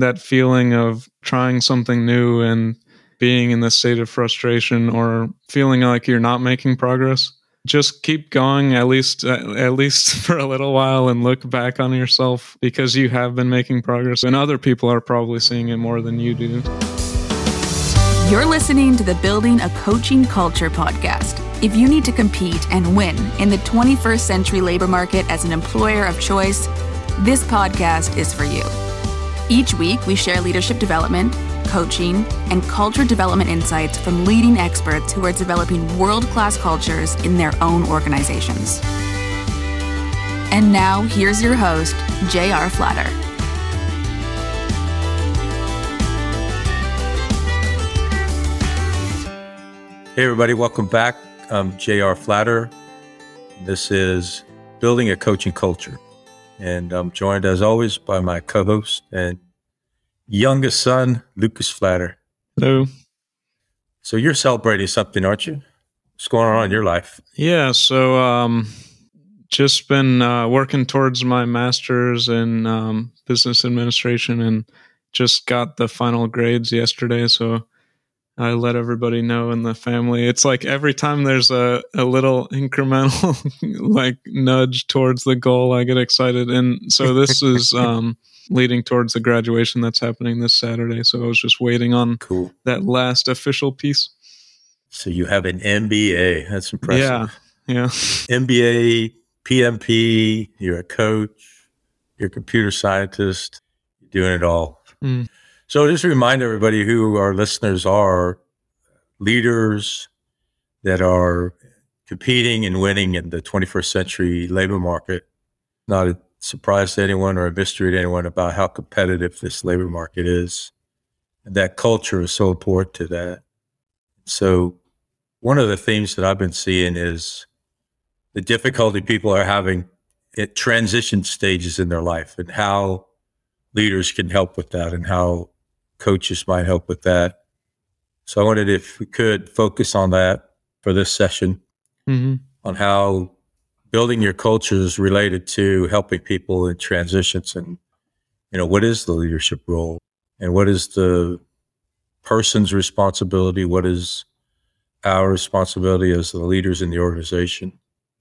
that feeling of trying something new and being in this state of frustration or feeling like you're not making progress, just keep going at least uh, at least for a little while and look back on yourself because you have been making progress and other people are probably seeing it more than you do. You're listening to the Building a Coaching Culture podcast. If you need to compete and win in the 21st century labor market as an employer of choice, this podcast is for you. Each week, we share leadership development, coaching, and culture development insights from leading experts who are developing world class cultures in their own organizations. And now, here's your host, J.R. Flatter. Hey, everybody, welcome back. I'm J.R. Flatter. This is Building a Coaching Culture. And I'm joined, as always, by my co host and youngest son, Lucas Flatter. Hello. So you're celebrating something, aren't you? What's going on in your life? Yeah. So, um, just been uh, working towards my master's in um, business administration and just got the final grades yesterday. So, I let everybody know in the family. It's like every time there's a, a little incremental like nudge towards the goal, I get excited. And so this is um, leading towards the graduation that's happening this Saturday. So I was just waiting on cool. that last official piece. So you have an MBA. That's impressive. Yeah. Yeah. MBA, PMP, you're a coach, you're a computer scientist, you're doing it all. Mm. So just to remind everybody who our listeners are leaders that are competing and winning in the 21st century labor market. Not a surprise to anyone or a mystery to anyone about how competitive this labor market is. And that culture is so important to that. So one of the themes that I've been seeing is the difficulty people are having at transition stages in their life and how leaders can help with that and how coaches might help with that. So I wanted if we could focus on that for this session mm-hmm. on how building your culture is related to helping people in transitions and you know what is the leadership role and what is the person's responsibility what is our responsibility as the leaders in the organization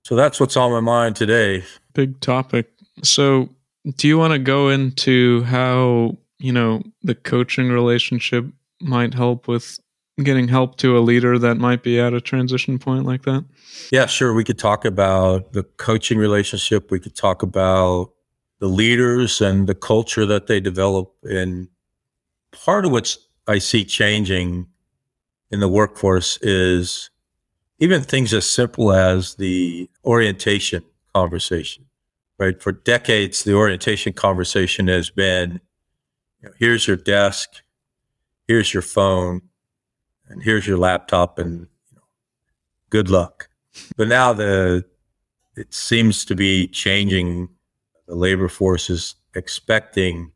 so that's what's on my mind today big topic so do you want to go into how you know, the coaching relationship might help with getting help to a leader that might be at a transition point like that? Yeah, sure. We could talk about the coaching relationship. We could talk about the leaders and the culture that they develop. And part of what I see changing in the workforce is even things as simple as the orientation conversation, right? For decades, the orientation conversation has been know, here's your desk, here's your phone, and here's your laptop, and you know, good luck. But now the it seems to be changing. The labor force is expecting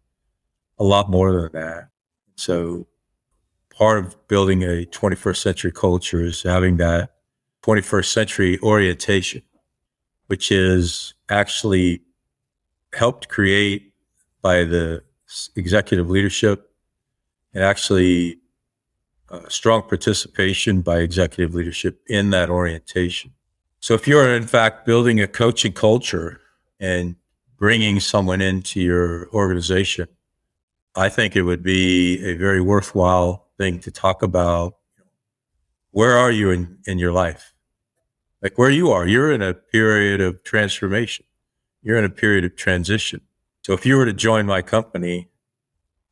a lot more than that. So part of building a 21st century culture is having that 21st century orientation, which is actually helped create by the executive leadership and actually uh, strong participation by executive leadership in that orientation. So if you're in fact building a coaching culture and bringing someone into your organization, I think it would be a very worthwhile thing to talk about. Where are you in, in your life? Like where you are, you're in a period of transformation. You're in a period of transition. So if you were to join my company,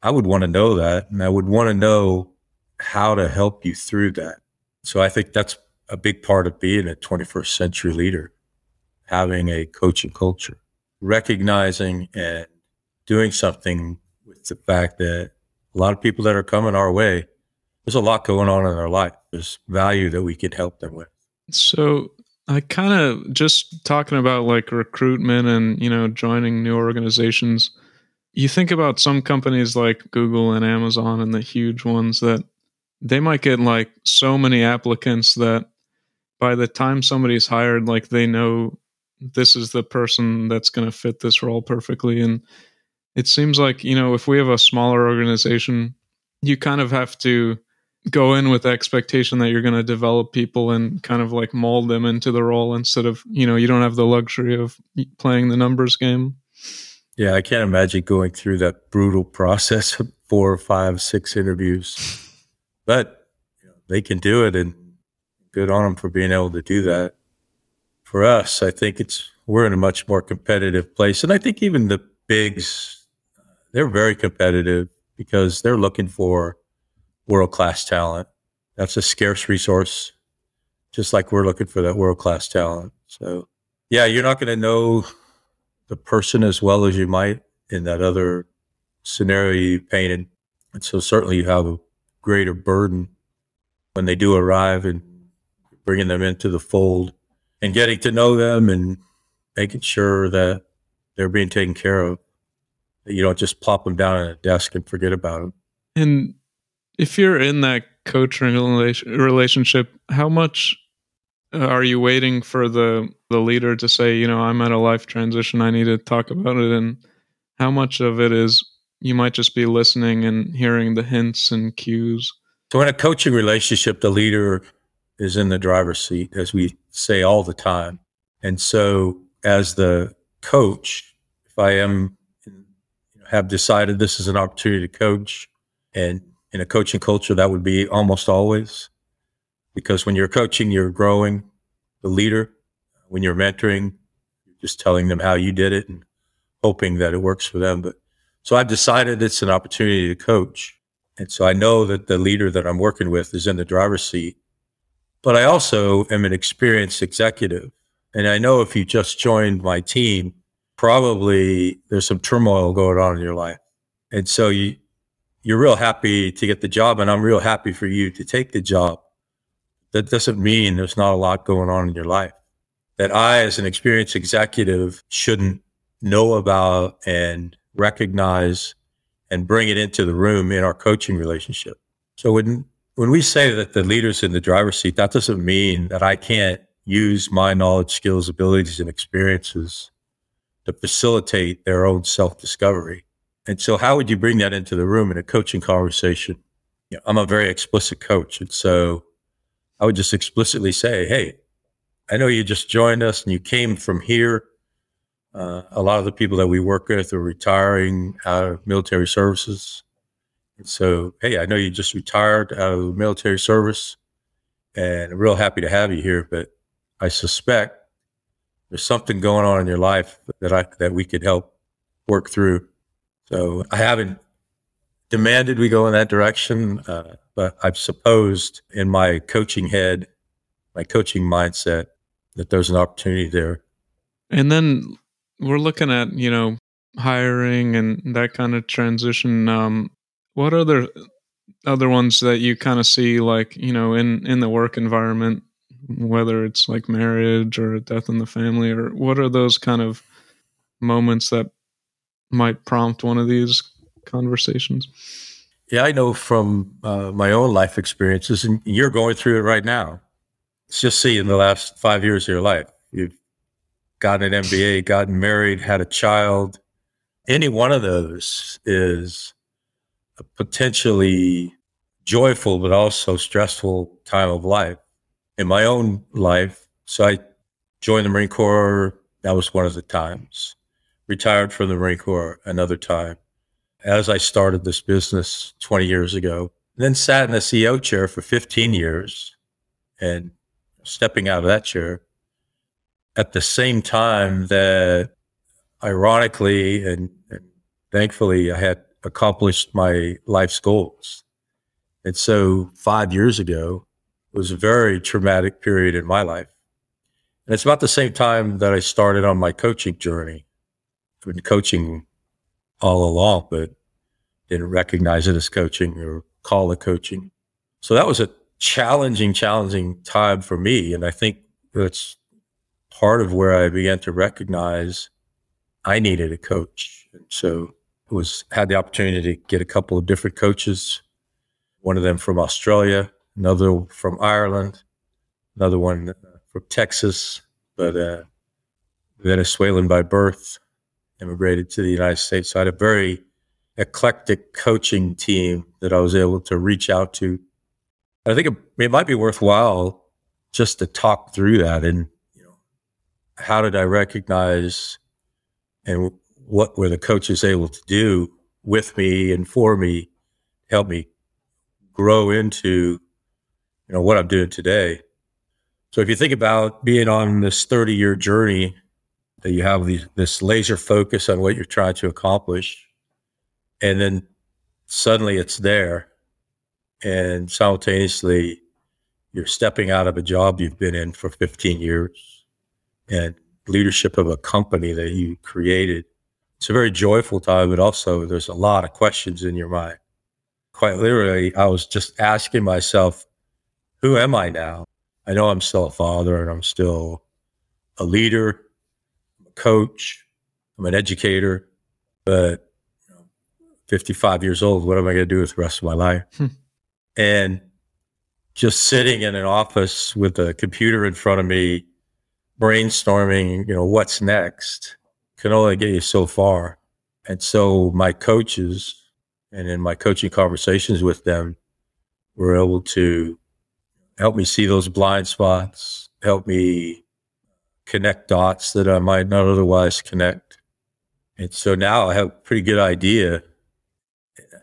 I would want to know that and I would want to know how to help you through that. So I think that's a big part of being a 21st century leader, having a coaching culture, recognizing and doing something with the fact that a lot of people that are coming our way, there's a lot going on in their life. There's value that we could help them with. So I kind of just talking about like recruitment and, you know, joining new organizations. You think about some companies like Google and Amazon and the huge ones that they might get like so many applicants that by the time somebody's hired, like they know this is the person that's going to fit this role perfectly. And, it seems like, you know, if we have a smaller organization, you kind of have to go in with the expectation that you're going to develop people and kind of like mold them into the role instead of, you know, you don't have the luxury of playing the numbers game. Yeah, I can't imagine going through that brutal process of four, five, six interviews. But you know, they can do it, and good on them for being able to do that. For us, I think it's we're in a much more competitive place, and I think even the bigs, they're very competitive because they're looking for world class talent. That's a scarce resource, just like we're looking for that world class talent. So, yeah, you're not going to know the person as well as you might in that other scenario you painted. And so, certainly, you have a greater burden when they do arrive and bringing them into the fold and getting to know them and making sure that they're being taken care of. You don't just plop them down on a desk and forget about them. And if you're in that coaching relationship, how much uh, are you waiting for the the leader to say, you know, I'm at a life transition, I need to talk about it, and how much of it is you might just be listening and hearing the hints and cues? So, in a coaching relationship, the leader is in the driver's seat, as we say all the time, and so as the coach, if I am have decided this is an opportunity to coach and in a coaching culture, that would be almost always because when you're coaching, you're growing the leader. When you're mentoring, you're just telling them how you did it and hoping that it works for them. But so I've decided it's an opportunity to coach. And so I know that the leader that I'm working with is in the driver's seat. But I also am an experienced executive. And I know if you just joined my team, probably there's some turmoil going on in your life. And so you, you're real happy to get the job and I'm real happy for you to take the job. That doesn't mean there's not a lot going on in your life that I, as an experienced executive, shouldn't know about and recognize and bring it into the room in our coaching relationship. So when when we say that the leader's in the driver's seat, that doesn't mean that I can't use my knowledge, skills, abilities, and experiences to facilitate their own self discovery. And so, how would you bring that into the room in a coaching conversation? You know, I'm a very explicit coach. And so, I would just explicitly say, Hey, I know you just joined us and you came from here. Uh, a lot of the people that we work with are retiring out of military services. And so, hey, I know you just retired out of military service and I'm real happy to have you here. But I suspect there's something going on in your life that I that we could help work through. So I haven't demanded we go in that direction, uh, but I've supposed in my coaching head, my coaching mindset, that there's an opportunity there. And then we're looking at you know hiring and that kind of transition. Um, what other other ones that you kind of see like you know in in the work environment, whether it's like marriage or death in the family, or what are those kind of moments that might prompt one of these conversations. Yeah, I know from uh, my own life experiences, and you're going through it right now. It's just see in the last five years of your life, you've gotten an MBA, gotten married, had a child. Any one of those is a potentially joyful, but also stressful time of life. In my own life, so I joined the Marine Corps. That was one of the times retired from the Marine Corps another time as I started this business 20 years ago. Then sat in the CEO chair for 15 years and stepping out of that chair at the same time that ironically and, and thankfully I had accomplished my life's goals. And so five years ago was a very traumatic period in my life. And it's about the same time that I started on my coaching journey been coaching all along, but didn't recognize it as coaching or call it coaching. So that was a challenging, challenging time for me. And I think that's part of where I began to recognize I needed a coach. And so I was had the opportunity to get a couple of different coaches, one of them from Australia, another from Ireland, another one from Texas, but uh, Venezuelan by birth immigrated to the United States. So I had a very eclectic coaching team that I was able to reach out to. I think it, it might be worthwhile just to talk through that and you know how did I recognize and what were the coaches able to do with me and for me, help me grow into you know what I'm doing today. So if you think about being on this 30 year journey that you have these, this laser focus on what you're trying to accomplish, and then suddenly it's there, and simultaneously you're stepping out of a job you've been in for 15 years and leadership of a company that you created. It's a very joyful time, but also there's a lot of questions in your mind. Quite literally, I was just asking myself, who am I now? I know I'm still a father and I'm still a leader, coach, I'm an educator, but you know, 55 years old, what am I going to do with the rest of my life? Hmm. And just sitting in an office with a computer in front of me, brainstorming, you know, what's next can only get you so far. And so my coaches and in my coaching conversations with them were able to help me see those blind spots, help me connect dots that I might not otherwise connect. And so now I have a pretty good idea.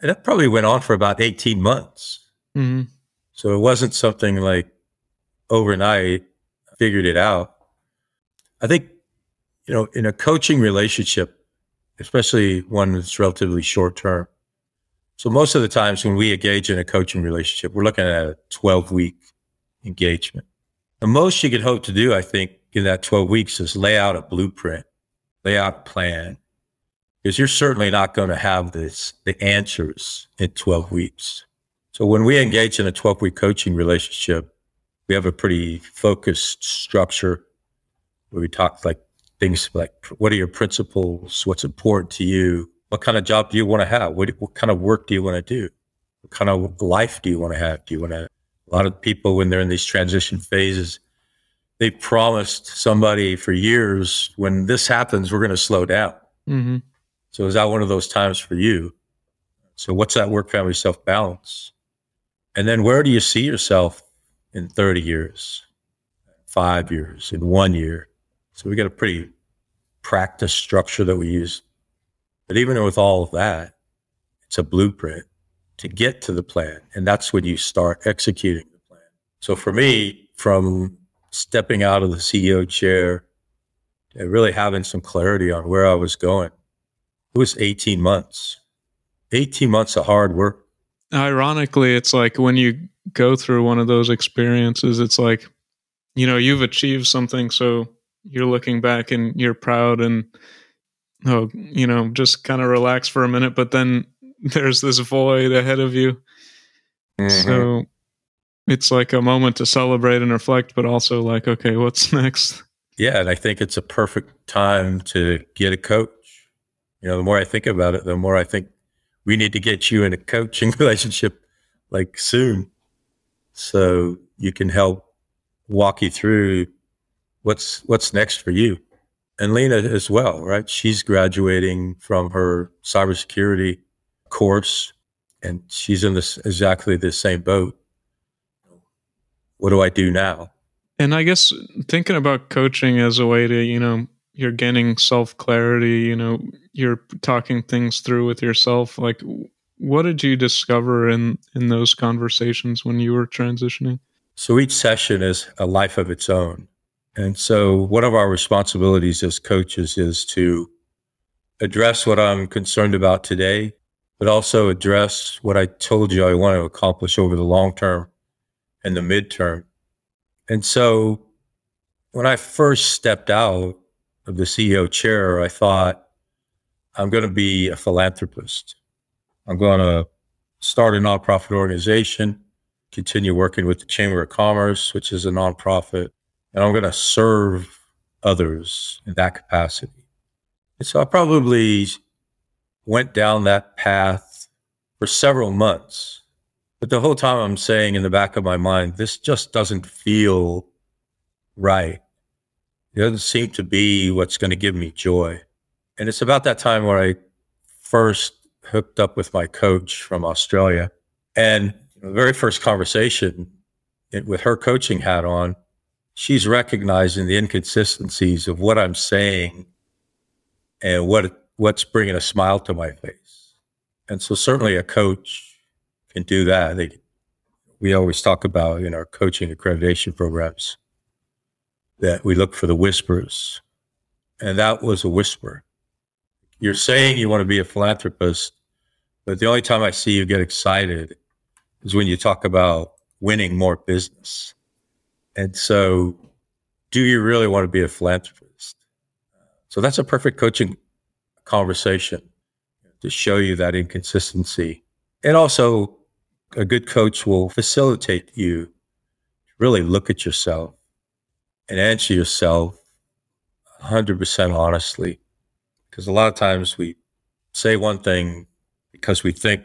And that probably went on for about 18 months. Mm-hmm. So it wasn't something like overnight, I figured it out. I think, you know, in a coaching relationship, especially one that's relatively short term. So most of the times when we engage in a coaching relationship, we're looking at a 12 week engagement. The most you could hope to do, I think, in that 12 weeks is lay out a blueprint, lay out a plan, because you're certainly not going to have this, the answers in 12 weeks. So when we engage in a 12 week coaching relationship, we have a pretty focused structure where we talk like things like what are your principles? What's important to you? What kind of job do you want to have? What, what kind of work do you want to do? What kind of life do you want to have? Do you want to a lot of people, when they're in these transition phases, they promised somebody for years, when this happens, we're going to slow down. Mm-hmm. So is that one of those times for you? So what's that work family self balance? And then where do you see yourself in 30 years, five years, in one year? So we got a pretty practice structure that we use. But even with all of that, it's a blueprint to get to the plan. And that's when you start executing the plan. So for me, from stepping out of the CEO chair and really having some clarity on where I was going, it was 18 months. 18 months of hard work. Ironically, it's like when you go through one of those experiences, it's like, you know, you've achieved something. So you're looking back and you're proud and, oh, you know, just kind of relax for a minute. But then there's this void ahead of you. Mm-hmm. So it's like a moment to celebrate and reflect, but also like, okay, what's next? Yeah, and I think it's a perfect time to get a coach. You know, the more I think about it, the more I think we need to get you in a coaching relationship like soon. So you can help walk you through what's what's next for you. And Lena as well, right? She's graduating from her cybersecurity course, and she's in this exactly the same boat. What do I do now? And I guess thinking about coaching as a way to, you know, you're gaining self clarity, you know, you're talking things through with yourself. Like, what did you discover in in those conversations when you were transitioning? So each session is a life of its own. And so one of our responsibilities as coaches is to address what I'm concerned about today but also address what I told you I want to accomplish over the long term and the midterm. And so when I first stepped out of the CEO chair, I thought, I'm going to be a philanthropist. I'm going to start a nonprofit organization, continue working with the Chamber of Commerce, which is a nonprofit, and I'm going to serve others in that capacity. And so I probably went down that path for several months. But the whole time I'm saying in the back of my mind, this just doesn't feel right. It doesn't seem to be what's going to give me joy. And it's about that time where I first hooked up with my coach from Australia. And the very first conversation with her coaching hat on, she's recognizing the inconsistencies of what I'm saying and what what's bringing a smile to my face. And so certainly a coach can do that. They, we always talk about in our coaching accreditation programs that we look for the whispers. And that was a whisper. You're saying you want to be a philanthropist, but the only time I see you get excited is when you talk about winning more business. And so, do you really want to be a philanthropist? So, that's a perfect coaching conversation to show you that inconsistency. And also, a good coach will facilitate you to really look at yourself and answer yourself 100% honestly. Because a lot of times we say one thing because we think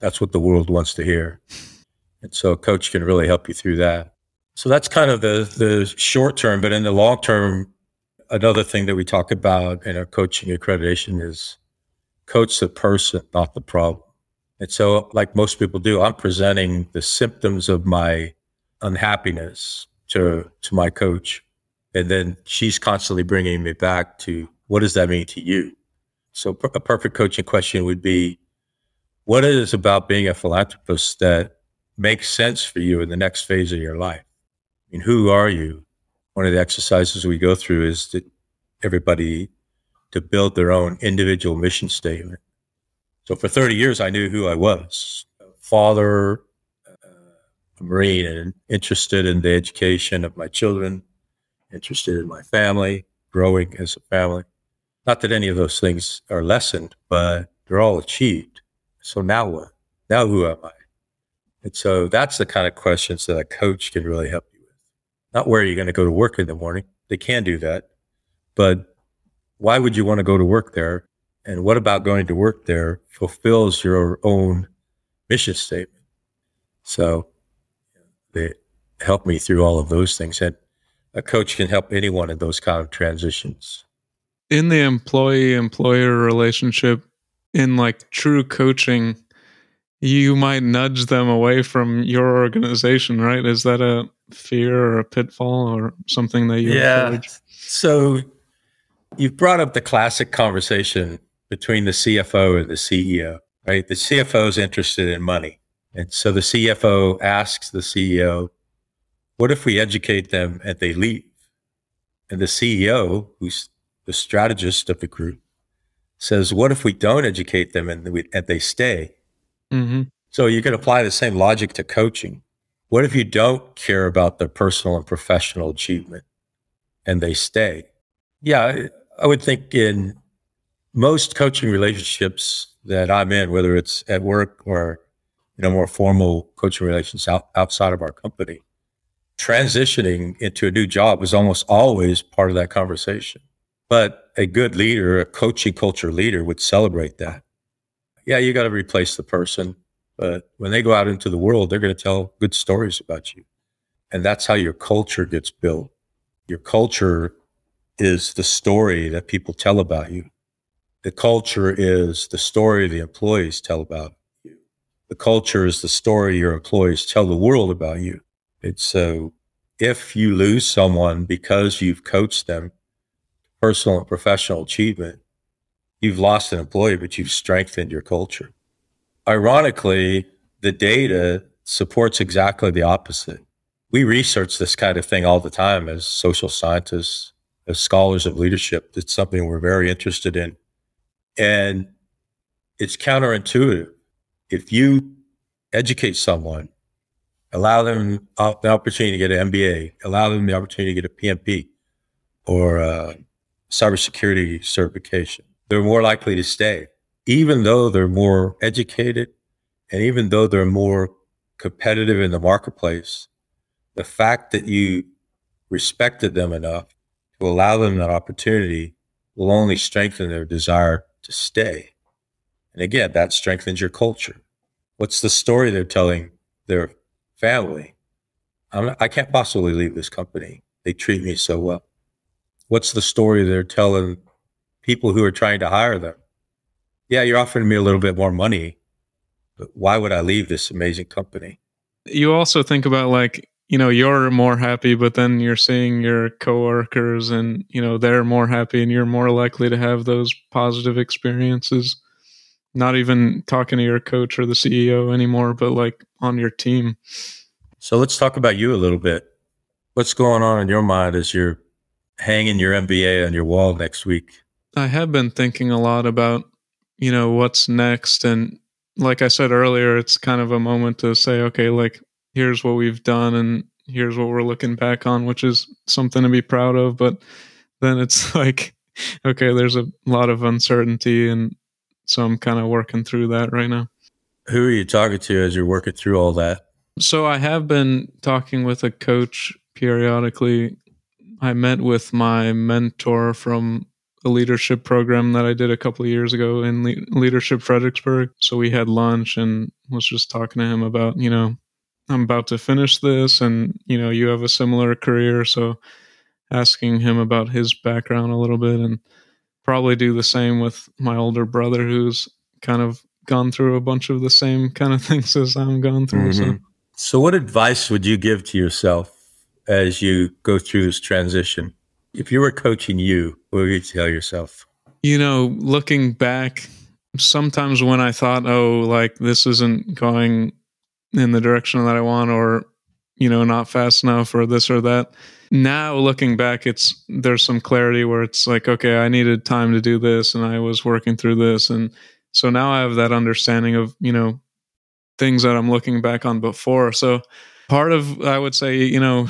that's what the world wants to hear. And so a coach can really help you through that. So that's kind of the the short term, but in the long term, another thing that we talk about in our coaching accreditation is coach the person, not the problem. And so like most people do, I'm presenting the symptoms of my unhappiness to to my coach and then she's constantly bringing me back to what does that mean to you? So a perfect coaching question would be, what is about being a philanthropist that makes sense for you in the next phase of your life? I mean, who are you? One of the exercises we go through is that everybody to build their own individual mission statement. So for 30 years, I knew who I was, father, a Marine, and interested in the education of my children, interested in my family, growing as a family. Not that any of those things are lessened, but they're all achieved. So now what? Now who am I? And so that's the kind of questions that a coach can really help you with. Not where are you're going to go to work in the morning. They can do that. But why would you want to go to work there? And what about going to work there fulfills your own mission statement? So they help me through all of those things. And a coach can help anyone in those kind of transitions. In the employee employer relationship, in like true coaching, you might nudge them away from your organization, right? Is that a fear or a pitfall or something that you yeah. Encourage? So you've brought up the classic conversation between the CFO and the CEO, right? The CFO is interested in money. And so the CFO asks the CEO, what if we educate them and they leave? And the CEO, who's the strategist of the group, says, What if we don't educate them and, we, and they stay? Mm-hmm. So you can apply the same logic to coaching. What if you don't care about their personal and professional achievement and they stay? Yeah, I would think in most coaching relationships that I'm in, whether it's at work or you know more formal coaching relations out, outside of our company, transitioning into a new job is almost always part of that conversation. But a good leader, a coaching culture leader would celebrate that. Yeah, you got to replace the person, but when they go out into the world, they're going to tell good stories about you. And that's how your culture gets built. Your culture is the story that people tell about you. The culture is the story the employees tell about you. The culture is the story your employees tell the world about you. It's so if you lose someone because you've coached them, personal and professional achievement, you've lost an employee, but you've strengthened your culture. Ironically, the data supports exactly the opposite. We research this kind of thing all the time as social scientists, as scholars of leadership. It's something we're very interested in. And it's counterintuitive. If you educate someone allow them the opportunity to get an MBA, allow them the opportunity to get a PMP or a cybersecurity certification. They're more likely to stay, even though they're more educated and even though they're more competitive in the marketplace. The fact that you respected them enough to allow them that opportunity will only strengthen their desire to stay. And again, that strengthens your culture. What's the story they're telling their family. I'm, I can't possibly leave this company. They treat me so well. What's the story they're telling people who are trying to hire them. Yeah, you're offering me a little bit more money, but why would I leave this amazing company? You also think about like, you know, you're more happy, but then you're seeing your coworkers and, you know, they're more happy and you're more likely to have those positive experiences. Not even talking to your coach or the CEO anymore, but like on your team. So let's talk about you a little bit. What's going on in your mind as you're hanging your MBA on your wall next week? I have been thinking a lot about, you know, what's next. And like I said earlier, it's kind of a moment to say, okay, like, here's what we've done and here's what we're looking back on, which is something to be proud of. But then it's like, okay, there's a lot of uncertainty. And so I'm kind of working through that right now. Who are you talking to as you're working through all that? So I have been talking with a coach periodically. I met with my mentor from a leadership program that I did a couple of years ago in Le- Leadership Fredericksburg. So we had lunch and was just talking to him about, you know, I'm about to finish this and, you know, you have a similar career. So asking him about his background a little bit and probably do the same with my older brother who's kind of gone through a bunch of the same kind of things as I'm gone through. Mm-hmm. So. so what advice would you give to yourself as you go through this transition? If you were coaching you, what would you tell yourself? You know, looking back, sometimes when I thought, oh, like this isn't going in the direction that I want, or, you know, not fast enough, or this or that. Now looking back, it's there's some clarity where it's like, okay, I needed time to do this and I was working through this. And so now I have that understanding of, you know, things that I'm looking back on before. So part of i would say you know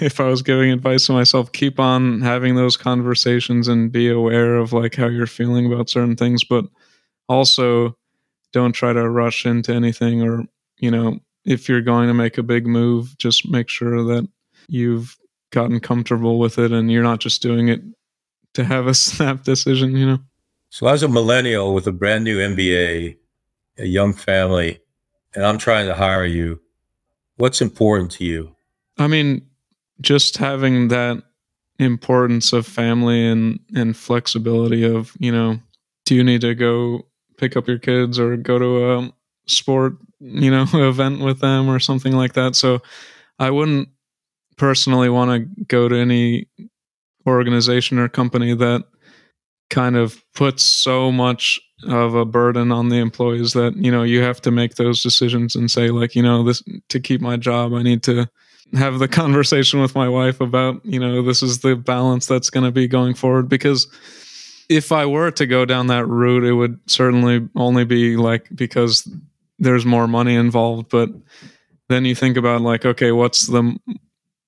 if i was giving advice to myself keep on having those conversations and be aware of like how you're feeling about certain things but also don't try to rush into anything or you know if you're going to make a big move just make sure that you've gotten comfortable with it and you're not just doing it to have a snap decision you know so as a millennial with a brand new mba a young family and i'm trying to hire you What's important to you? I mean, just having that importance of family and and flexibility of you know, do you need to go pick up your kids or go to a sport you know event with them or something like that? So I wouldn't personally want to go to any organization or company that kind of puts so much of a burden on the employees that you know you have to make those decisions and say like you know this to keep my job i need to have the conversation with my wife about you know this is the balance that's going to be going forward because if i were to go down that route it would certainly only be like because there's more money involved but then you think about like okay what's the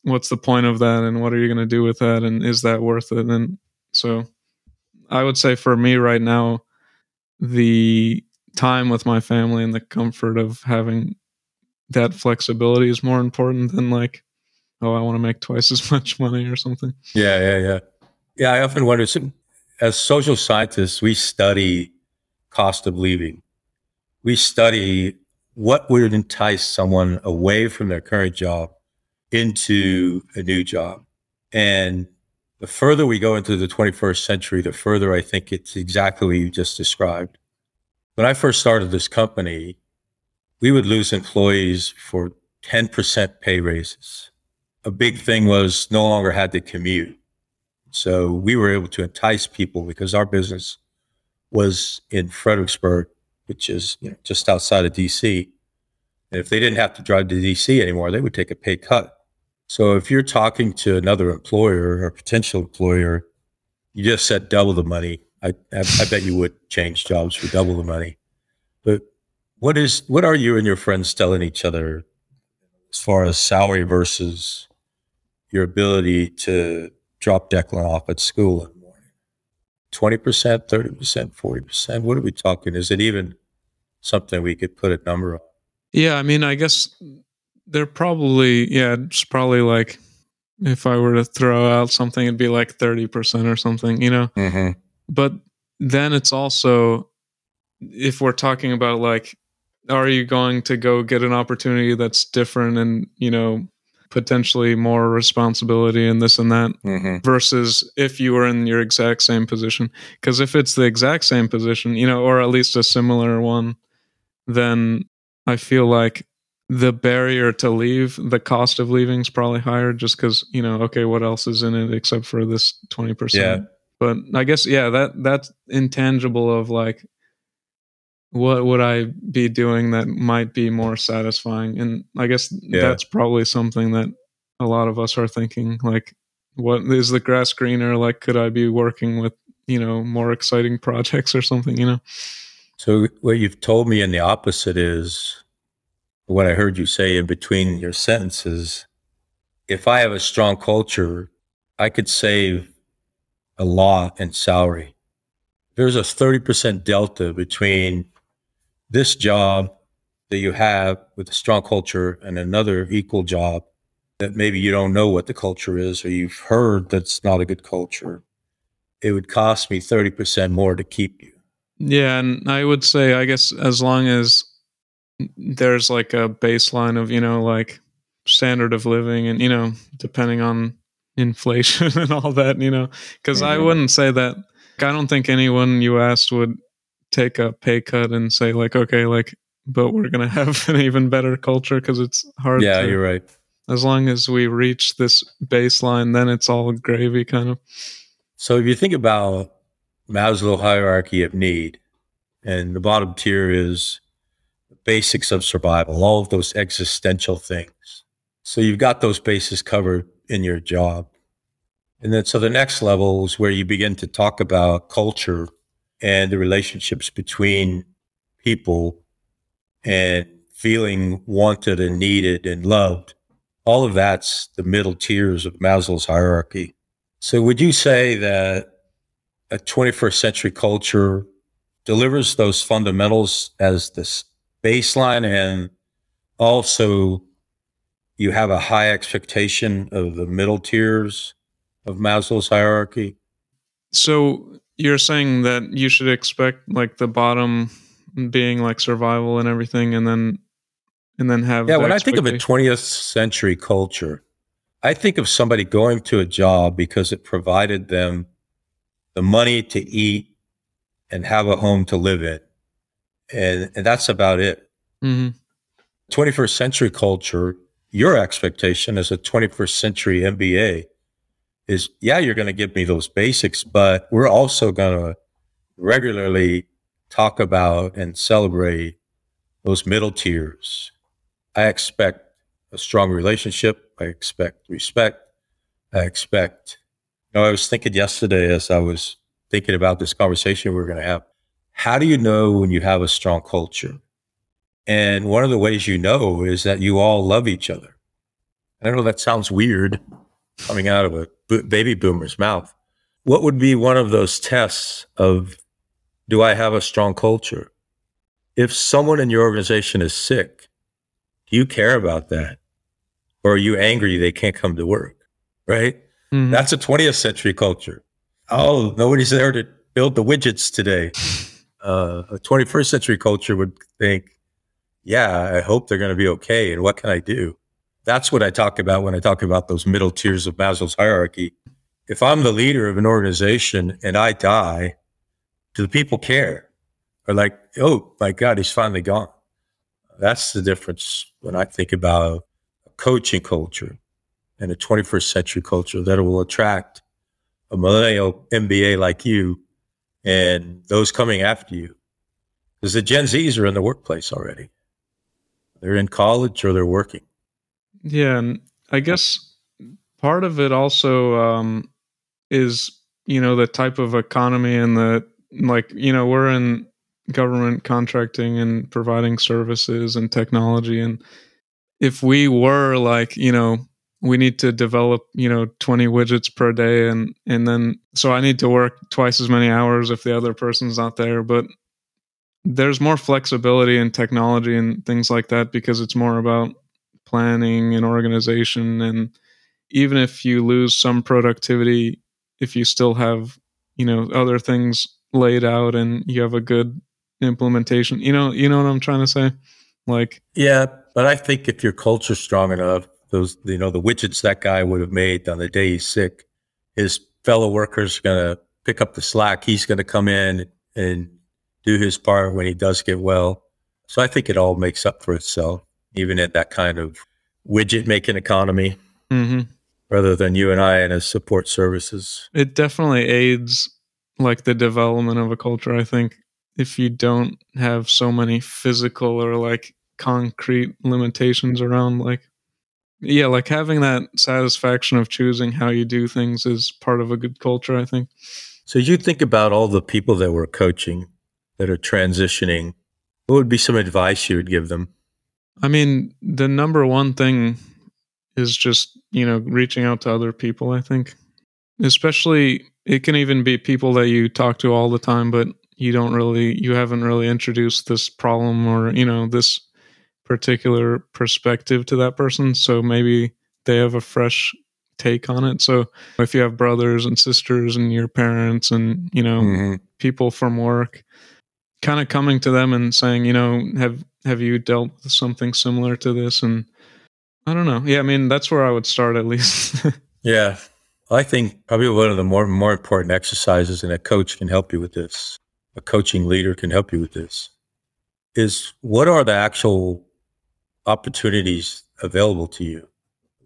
what's the point of that and what are you going to do with that and is that worth it and so I would say for me right now, the time with my family and the comfort of having that flexibility is more important than like, oh, I want to make twice as much money or something. Yeah, yeah, yeah. Yeah, I often wonder as social scientists, we study cost of leaving. We study what would entice someone away from their current job into a new job. And the further we go into the 21st century, the further I think it's exactly what you just described. When I first started this company, we would lose employees for 10% pay raises. A big thing was no longer had to commute. So we were able to entice people because our business was in Fredericksburg, which is you know, just outside of DC. And if they didn't have to drive to DC anymore, they would take a pay cut. So if you're talking to another employer or potential employer, you just said double the money. I, I, I bet you would change jobs for double the money. But what is what are you and your friends telling each other as far as salary versus your ability to drop Declan off at school in the morning? Twenty percent, thirty percent, forty percent. What are we talking? Is it even something we could put a number on? Yeah, I mean, I guess they're probably yeah it's probably like if i were to throw out something it'd be like 30% or something you know mm-hmm. but then it's also if we're talking about like are you going to go get an opportunity that's different and you know potentially more responsibility and this and that Mm-hmm. versus if you were in your exact same position. Because if it's the exact same position, you know, or at least a similar one, then I feel like the barrier to leave, the cost of leaving is probably higher just because, you know, okay, what else is in it except for this 20%? Yeah. But I guess, yeah, that that's intangible of like, what would I be doing that might be more satisfying? And I guess Yeah. that's probably something that a lot of us are thinking like, what is the grass greener? Like, could I be working with, you know, more exciting projects or something, you know? So what you've told me in the opposite is what I heard you say in between your sentences. If I have a strong culture, I could save a lot in salary. There's a 30% delta between this job that you have with a strong culture and another equal job that maybe you don't know what the culture is or you've heard that's not a good culture. It would cost me 30% more to keep you. Yeah, and I would say, I guess, as long as there's like a baseline of, you know, like standard of living and, you know, depending on inflation and all that, you know, because I Mhm. wouldn't say that. I don't think anyone you asked would take a pay cut and say, like, okay, like, but we're going to have an even better culture because it's hard Yeah, to, you're right. as long as we reach this baseline, then it's all gravy kind of. So if you think about Maslow hierarchy of need, and the bottom tier is the basics of survival, all of those existential things. So you've got those bases covered in your job. And then so the next level is where you begin to talk about culture and the relationships between people and feeling wanted and needed and loved. All of that's the middle tiers of Maslow's hierarchy. So would you say that a 21st century culture delivers those fundamentals as this baseline and also you have a high expectation of the middle tiers of Maslow's hierarchy? So you're saying that you should expect like the bottom being like survival and everything, and then and then have Yeah, when I think of a 20th century culture, I think of somebody going to a job because it provided them the money to eat and have a home to live in. And, and that's about it. Mhm. 21st century culture, your expectation as a 21st century MBA is, yeah, you're going to give me those basics, but we're also going to regularly talk about and celebrate those middle tiers. I expect a strong relationship. I expect respect. I expect, you know, I was thinking yesterday as I was thinking about this conversation we we're going to have, how do you know when you have a strong culture? And one of the ways you know is that you all love each other. I know that sounds weird coming out of a bo- baby boomer's mouth. What would be one of those tests of do I have a strong culture? If someone in your organization is sick, do you care about that? Or are you angry they can't come to work? Right? Mhm. That's a 20th century culture. Oh, nobody's there to build the widgets today. Uh, a 21st century culture would think, yeah, I hope they're going to be okay. And what can I do? That's what I talk about when I talk about those middle tiers of Maslow's hierarchy. If I'm the leader of an organization and I die, do the people care? Or like, oh my God, he's finally gone. That's the difference when I think about a coaching culture and a 21st century culture that will attract a millennial MBA like you and those coming after you. Because the Gen Zs are in the workplace already. They're in college or they're working. Yeah, and I guess part of it also um, is you know the type of economy and the like. You know, we're in government contracting and providing services and technology, and if we were like you know we need to develop you know 20 widgets per day and and then so i need to work twice as many hours if the other person's not there but there's more flexibility in technology and things like that because it's more about planning and organization and even if you lose some productivity if you still have you know other things laid out and you have a good implementation you know you know what i'm trying to say like Yeah, but I think if your culture's strong enough, those, you know, the widgets that guy would have made on the day he's sick. His fellow workers going to pick up the slack. He's going to come in and do his part when he does get well. So I think it all makes up for itself, even in that kind of widget making economy, hmm rather than you and I in a support services. It definitely aids like the development of a culture. I think if you don't have so many physical or like concrete limitations around like yeah like having that satisfaction of choosing how you do things is part of a good culture i think So you think about all the people that we're coaching that are transitioning. What would be some advice you would give them? I mean the number one thing is just you know reaching out to other people i think. Especially it can even be people that you talk to all the time but you don't really you haven't really introduced this problem or you know this particular perspective to that person. So maybe they have a fresh take on it. So if you have brothers and sisters and your parents and you know Mhm. people from work kind of coming to them and saying you know have have you dealt with something similar to this and i don't know yeah i mean that's where i would start at least Yeah. I think probably one of the more more important exercises, and a coach can help you with this, a coaching leader can help you with this, is what are the actual opportunities available to you?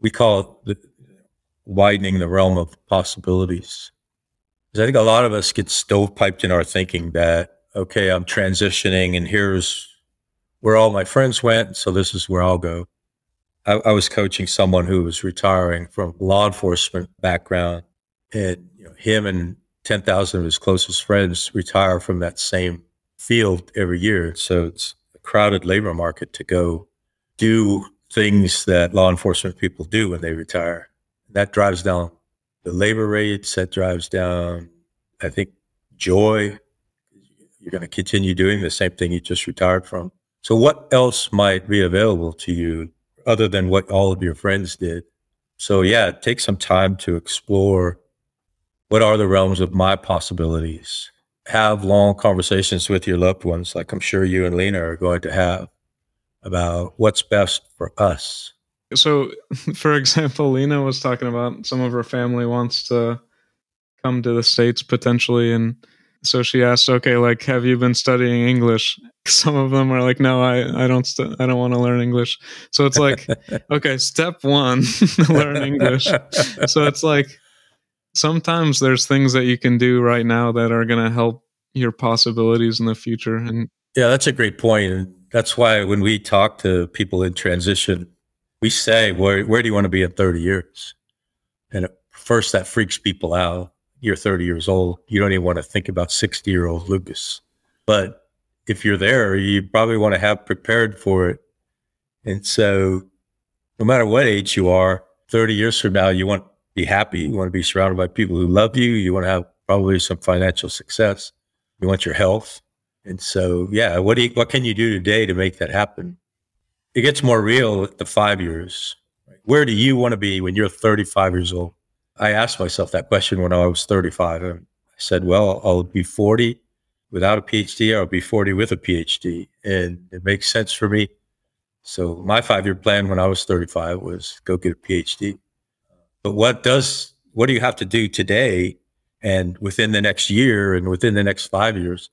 We call it the, widening the realm of possibilities. Because I think a lot of us get stovepiped in our thinking that, okay, I'm transitioning and here's where all my friends went, so this is where I'll go. I, I was coaching someone who was retiring from law enforcement background, and you know, him and ten thousand of his closest friends retire from that same field every year. So it's a crowded labor market to go do things that law enforcement people do when they retire. That drives down the labor rates. That drives down, I think, joy. You're going to continue doing the same thing you just retired from. So, what else might be available to you other than what all of your friends did? So, yeah, take some time to explore what are the realms of my possibilities. Have long conversations with your loved ones, like I'm sure you and Lena are going to have, about what's best for us. so for example lena was talking about some of her family wants to come to the states potentially and so she asked okay like have you been studying english some of them are like no i i don't stu- i don't want to learn english so it's like okay step one learn english so it's like sometimes there's things that you can do right now that are going to help your possibilities in the future and Yeah, that's a great point. And that's why when we talk to people in transition, we say, where, where do you want to be in 30 years? And at first, that freaks people out. You're 30 years old. You don't even want to think about 60 year old Lucas. But if you're there, you probably want to have prepared for it. And so, no matter what age you are, 30 years from now, you want to be happy. You want to be surrounded by people who love you. You want to have probably some financial success. You want your health. And so, yeah, what do you, what can you do today to make that happen? It gets more real the five years. Where do you want to be when you're 35 years old? I asked myself that question when I was 35. And I said, well, I'll be 40 without a PhD, or I'll be 40 with a PhD. And it makes sense for me. So my five year plan when I was 35 was go get a PhD. But what does, what do you have to do today and within the next year and within the next five years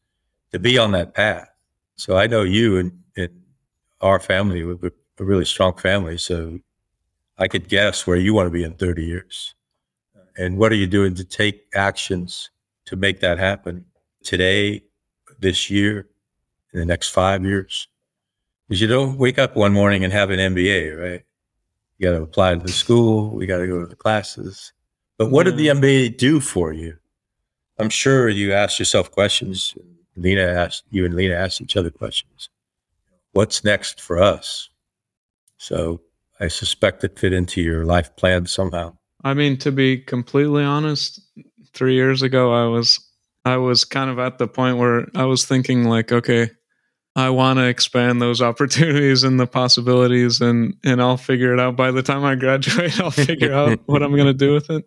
to be on that path? So I know you and, and our family, we're a really strong family. So I could guess where you want to be in 30 years. And what are you doing to take actions to make that happen today, this year, in the next five years? Because you don't wake up one morning and have an MBA, right? You got to apply to the school. We got to go to the classes. But what did the mm-hmm. MBA do for you? I'm sure you asked yourself questions. Lena asked you and Lena asked each other questions. What's next for us? So I suspect it fit into your life plan somehow. I mean, to be completely honest, three years ago, I was I was kind of at the point where I was thinking like, okay, I want to expand those opportunities and the possibilities, and and I'll figure it out. By the time I graduate, I'll figure out what I'm going to do with it.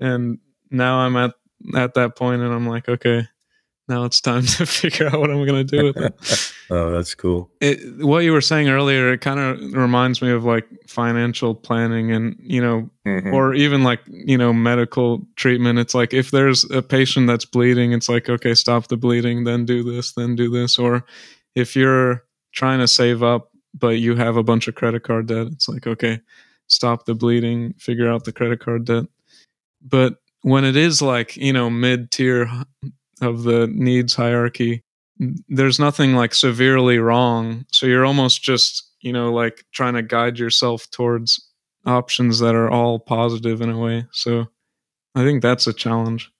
And now I'm at at that point, and I'm like, okay, now it's time to figure out what I'm going to do with it. oh, that's cool. It, what you were saying earlier, it kind of reminds me of like financial planning and, you know, mm-hmm. or even like, you know, medical treatment. It's like if there's a patient that's bleeding, it's like, okay, stop the bleeding, then do this, then do this. Or if you're trying to save up, but you have a bunch of credit card debt, it's like, okay, stop the bleeding, figure out the credit card debt. But when it is like, you know, mid tier of the needs hierarchy there's nothing like severely wrong. So you're almost just you know like trying to guide yourself towards options that are all positive in a way. So i think that's a challenge.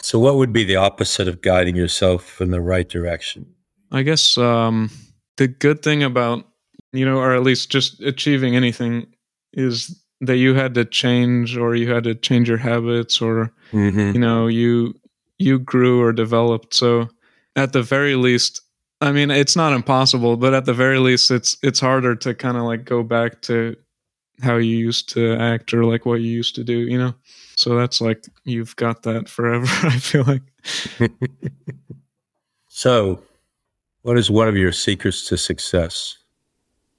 So what would be the opposite of guiding yourself in the right direction? I guess um the good thing about you know or at least just achieving anything is that you had to change or you had to change your habits or mm-hmm. you know you you grew or developed. So at the very least, I mean, it's not impossible, but at the very least, it's it's harder to kind of like go back to how you used to act or like what you used to do, you know. So that's like you've got that forever. I feel like. so, what is one of your secrets to success,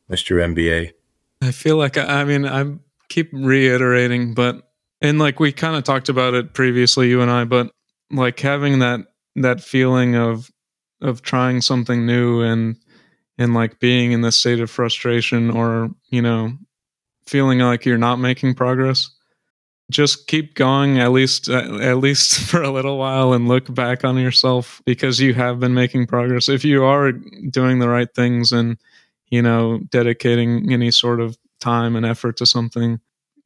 Mister MBA? I feel like I, I mean I keep reiterating, but and like we kind of talked about it previously, you and I, but like having that that feeling of of trying something new and and like being in this state of frustration or you know feeling like you're not making progress just keep going at least uh, at least for a little while and look back on yourself because you have been making progress. If you are doing the right things and you know dedicating any sort of time and effort to something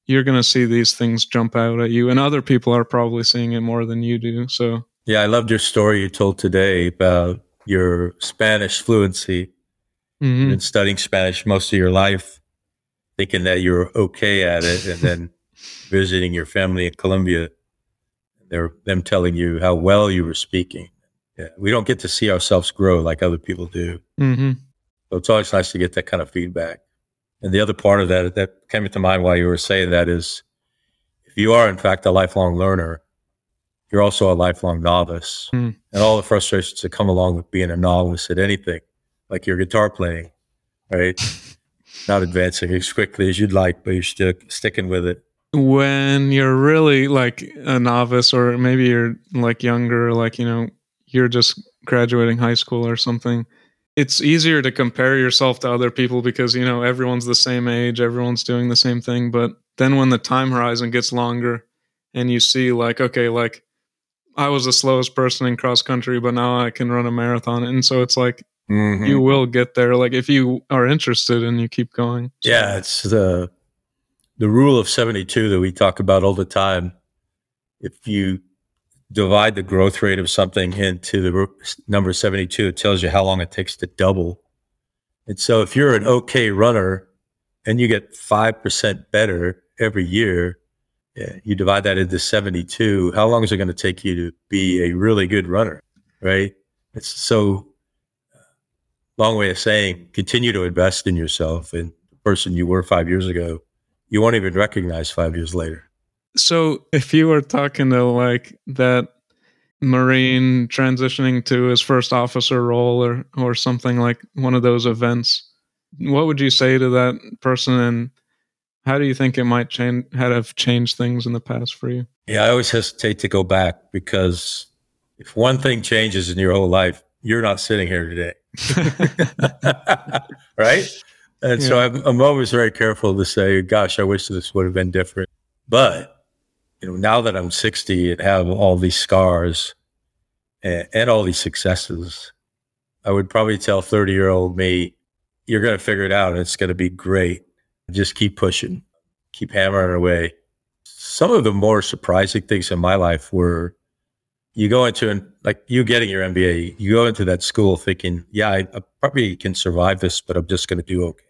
you're going to see these things jump out at you and other people are probably seeing it more than you do so. Yeah i loved your story you told today about your spanish fluency mm-hmm. been studying spanish most of your life thinking that you're okay at it and then visiting your family in colombia they're them telling you how well you were speaking. Yeah we don't get to see ourselves grow like other people do. Mm-hmm. so it's always nice to get that kind of feedback and the other part of that that came to mind while you were saying that is if you are in fact a lifelong learner, you're also a lifelong novice. Mm. And all the frustrations that come along with being a novice at anything, like your guitar playing, right? Not advancing as quickly as you'd like, but you're still sticking with it. When you're really like a novice, or maybe you're like younger, like, you know, you're just graduating high school or something, it's easier to compare yourself to other people because you know everyone's the same age everyone's doing the same thing. But then when the time horizon gets longer and you see like okay like i was the slowest person in cross country but now i can run a marathon. And so it's like mm-hmm. you will get there. Like if you are interested and you keep going. Yeah it's the the rule of 72 that we talk about all the time. If you divide the growth rate of something into the number 72, it tells you how long it takes to double. And so if you're an okay runner and you get 5% better every year, you divide that into 72, how long is it going to take you to be a really good runner? Right. It's so uh, long way of saying continue to invest in yourself and the person you were five years ago, you won't even recognize five years later. So if you were talking to like that Marine transitioning to his first officer role or or something like one of those events, what would you say to that person and how do you think it might change had have changed things in the past for you? Yeah, I always hesitate to go back because if one thing changes in your whole life, you're not sitting here today. right? And yeah. so I'm, I'm always very careful to say, gosh, I wish this would have been different. But you know, now that I'm 60 and have all these scars and, and all these successes, I would probably tell 30 year old me, you're going to figure it out and it's going to be great. Just keep pushing, keep hammering away. Some of the more surprising things in my life were you go into and like you getting your MBA, you go into that school thinking, yeah, I, I probably can survive this, but I'm just going to do okay.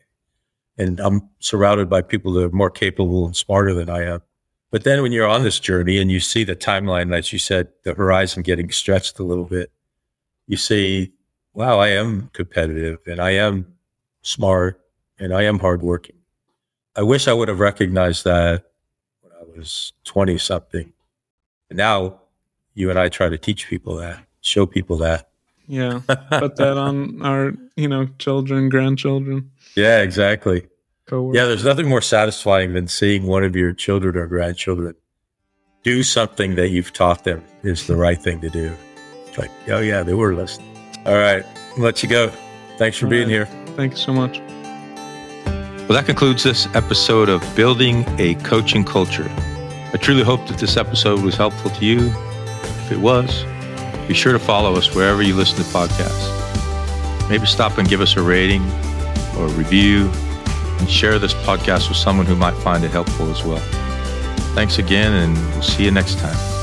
And I'm surrounded by people that are more capable and smarter than I am. But then when you're on this journey and you see the timeline, as you said, the horizon getting stretched a little bit, you see, wow, I am competitive and I am smart and I am hardworking. I wish I would have recognized that when I was 20 something. And now you and I try to teach people that. show people that. Yeah. Put that on our, you know, children, grandchildren. Yeah, exactly. Co-work. Yeah, there's nothing more satisfying than seeing one of your children or grandchildren do something that you've taught them is the right thing to do. It's like, oh yeah, they were listening. All right, I'll let you go. Thanks for All being right. here. Thank you so much. Well, that concludes this episode of Building a Coaching Culture. I truly hope that this episode was helpful to you. If it was, be sure to follow us wherever you listen to podcasts. Maybe stop and give us a rating or a review and share this podcast with someone who might find it helpful as well. Thanks again, and we'll see you next time.